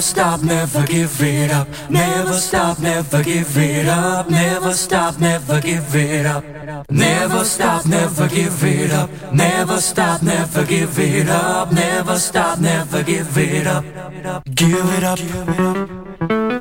Stop, never give it up. Never stop, never give it up. Never stop, never give it up. Never stop, never give it up. Never stop, never give it up. Never stop, never give it up. Give it up. Give it up.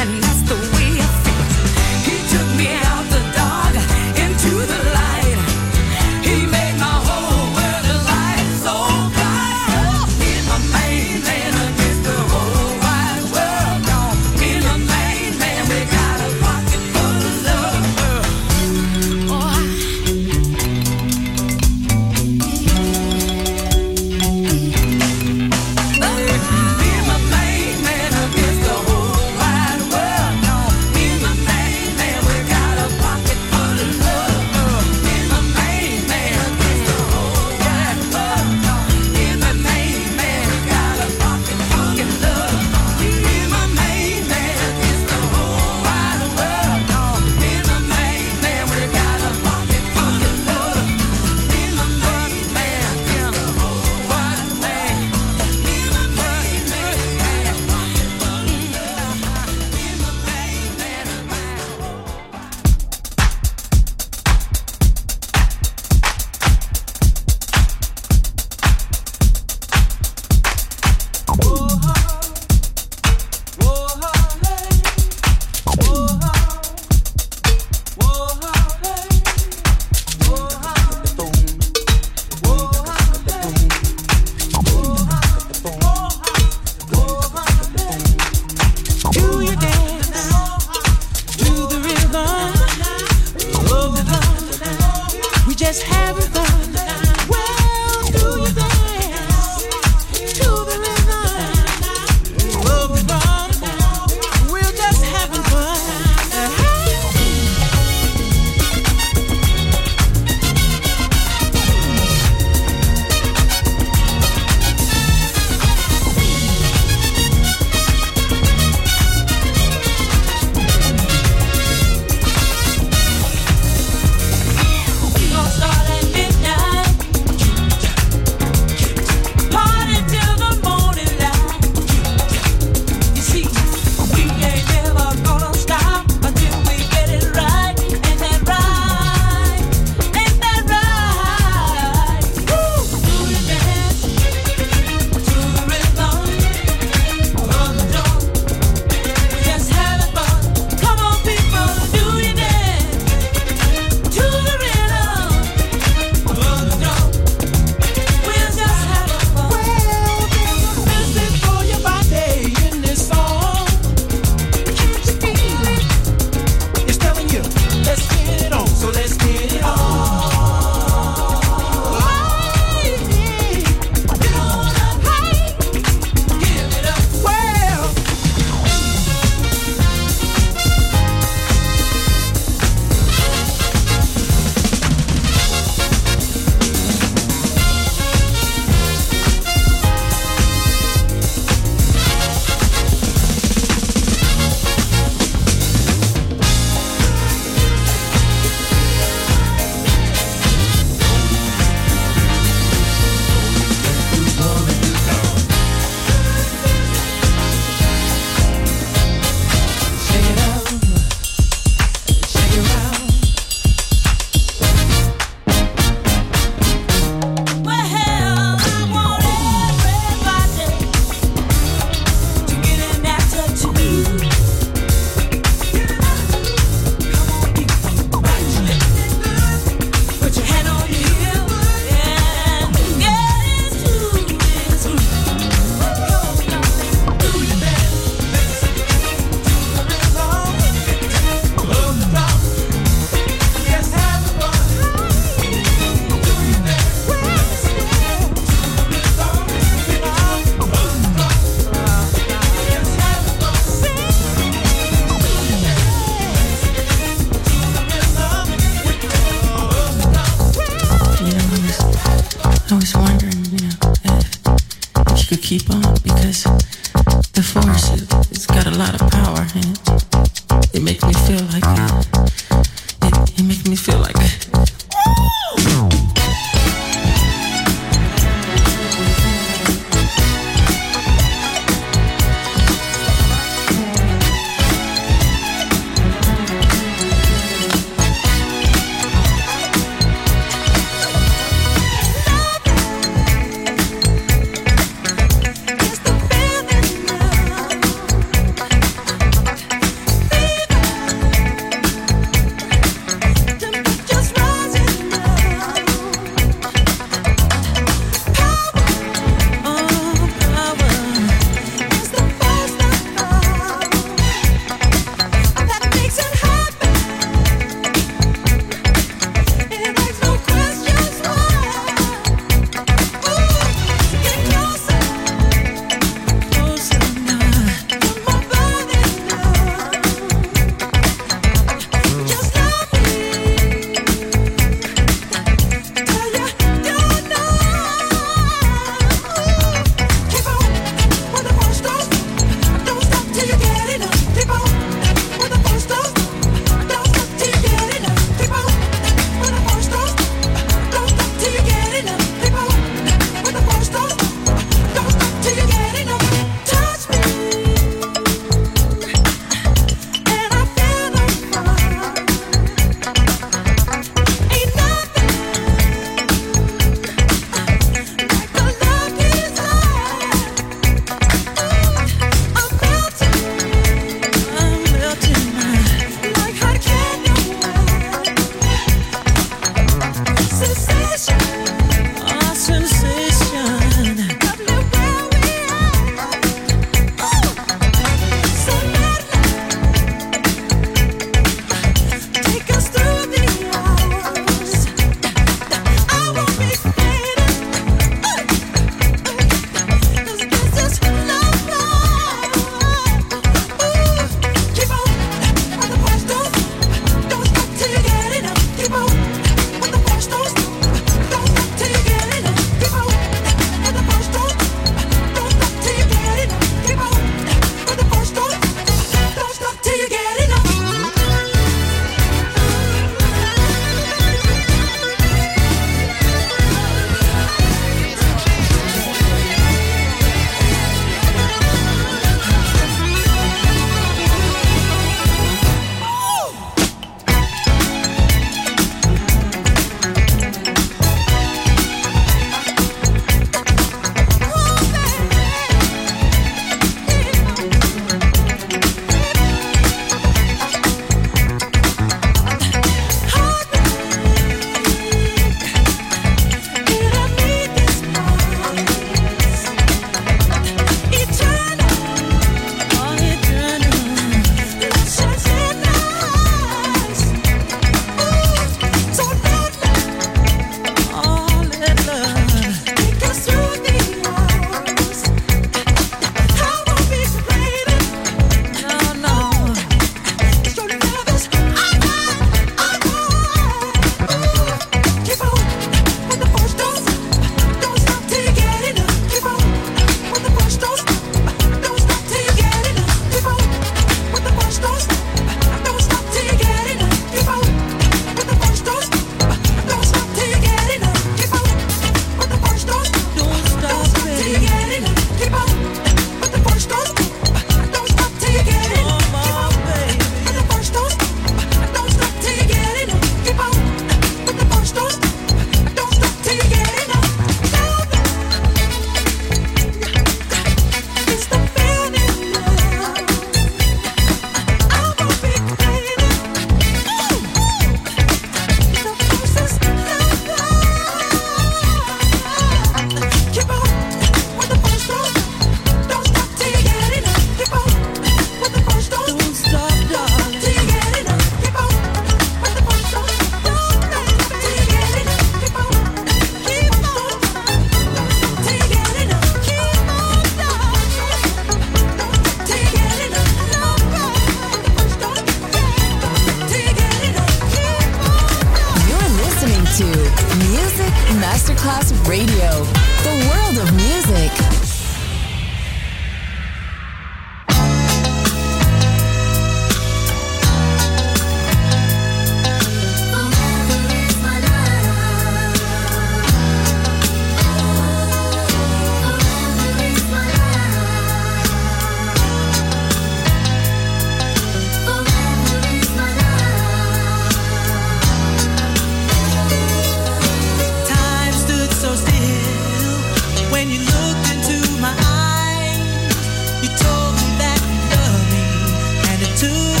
do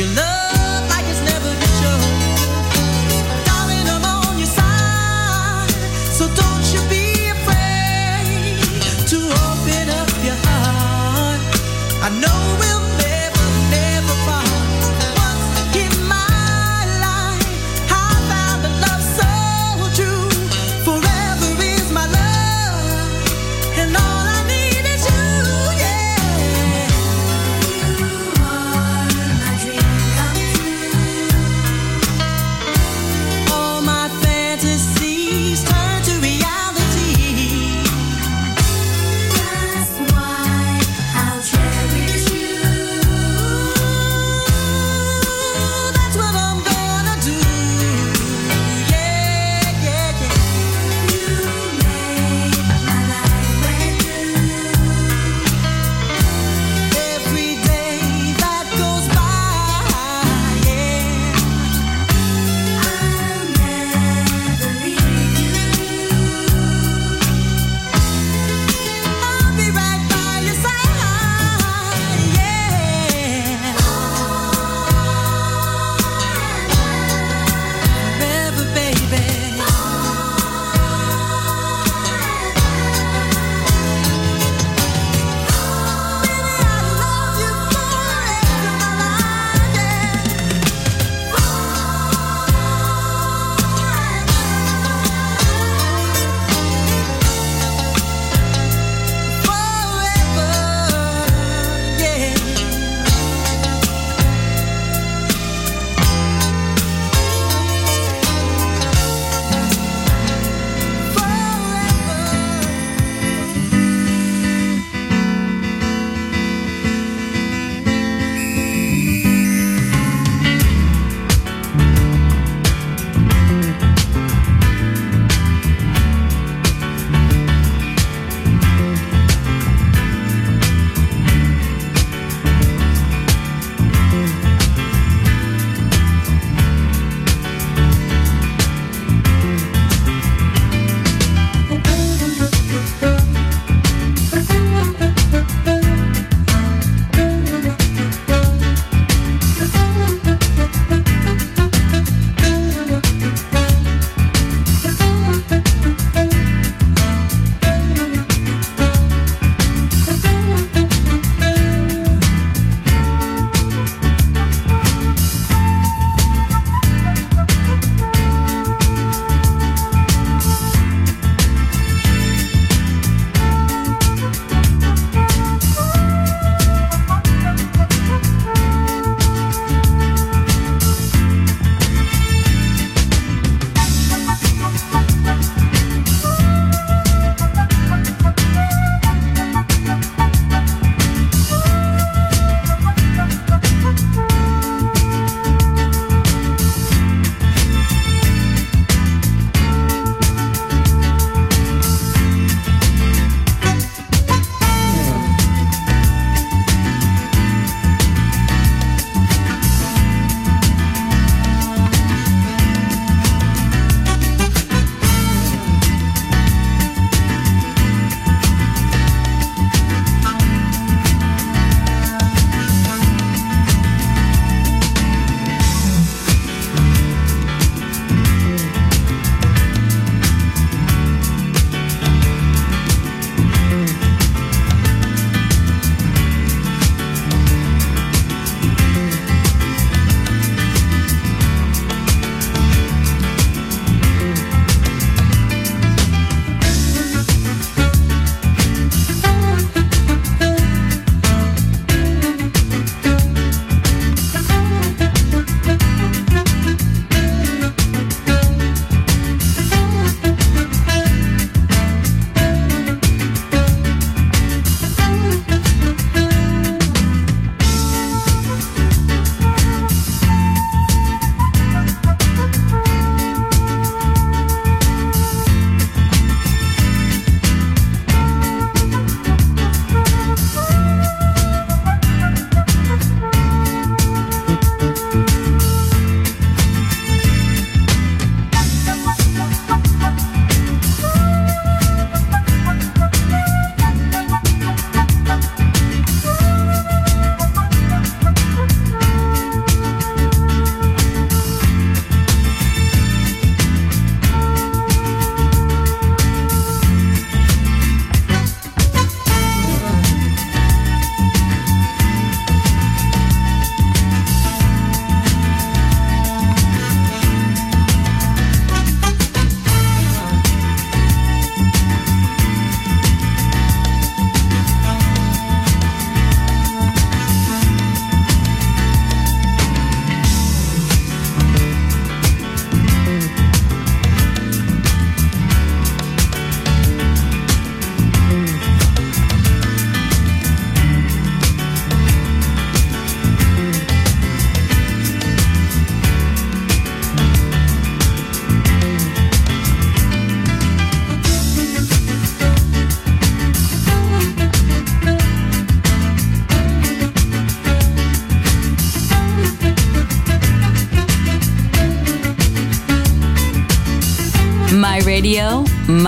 and love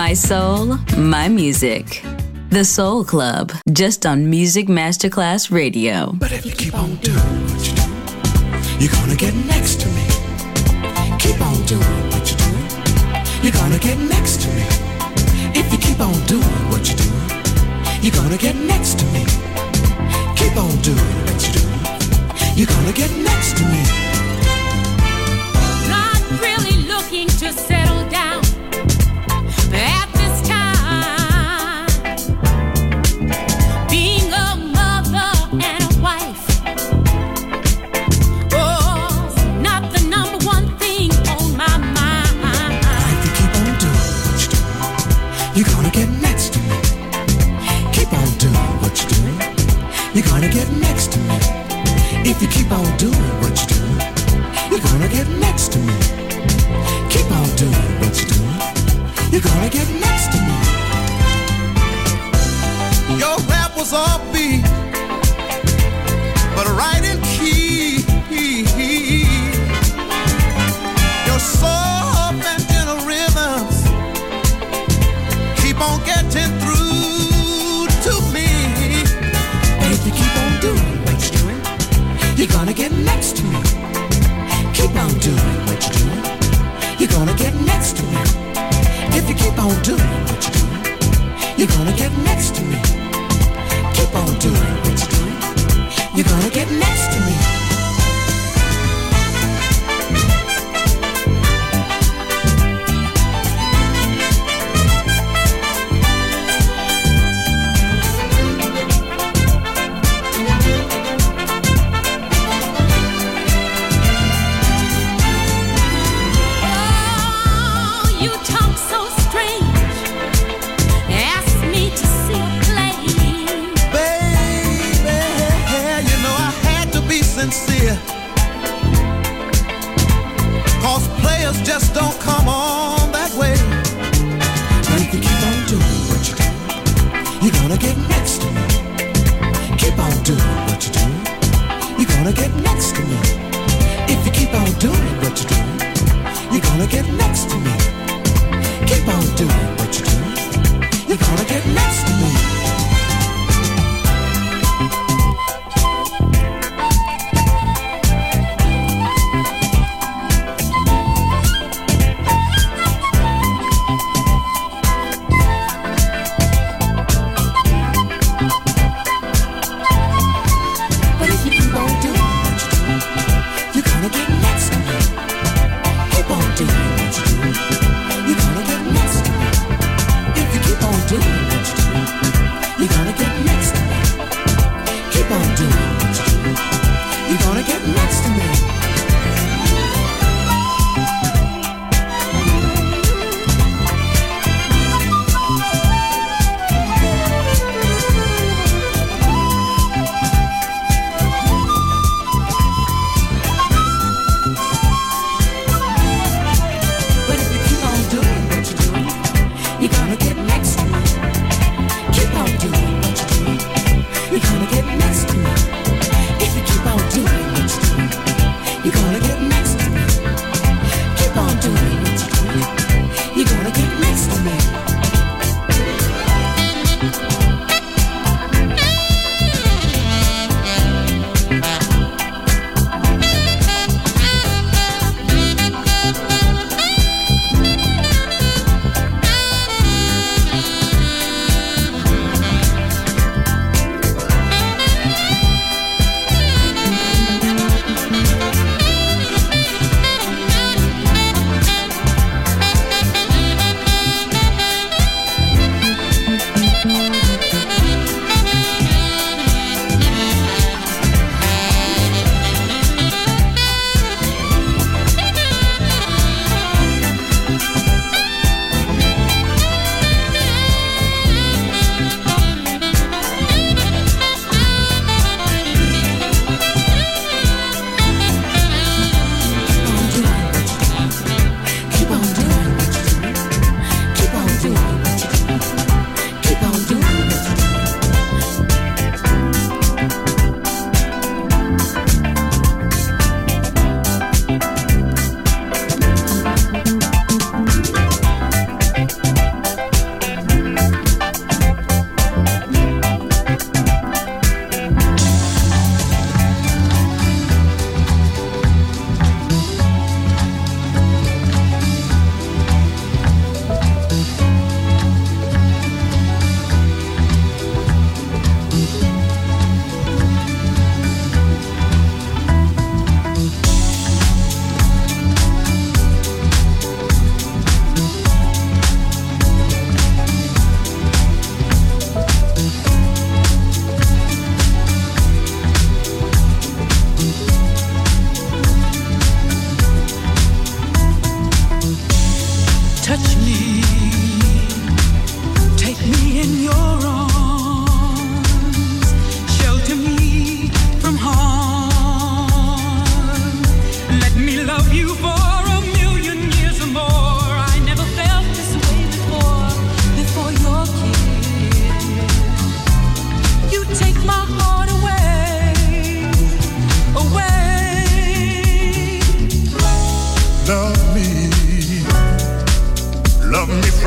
My soul, my music. The Soul Club, just on Music Masterclass Radio. But if you keep on doing what you do, you're gonna get next to me. Keep on doing what you do, you're gonna get next to me. If you keep on doing what you do, you're gonna get next to me. Keep on doing what you do, you're gonna get next to me. gonna get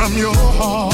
Masterclass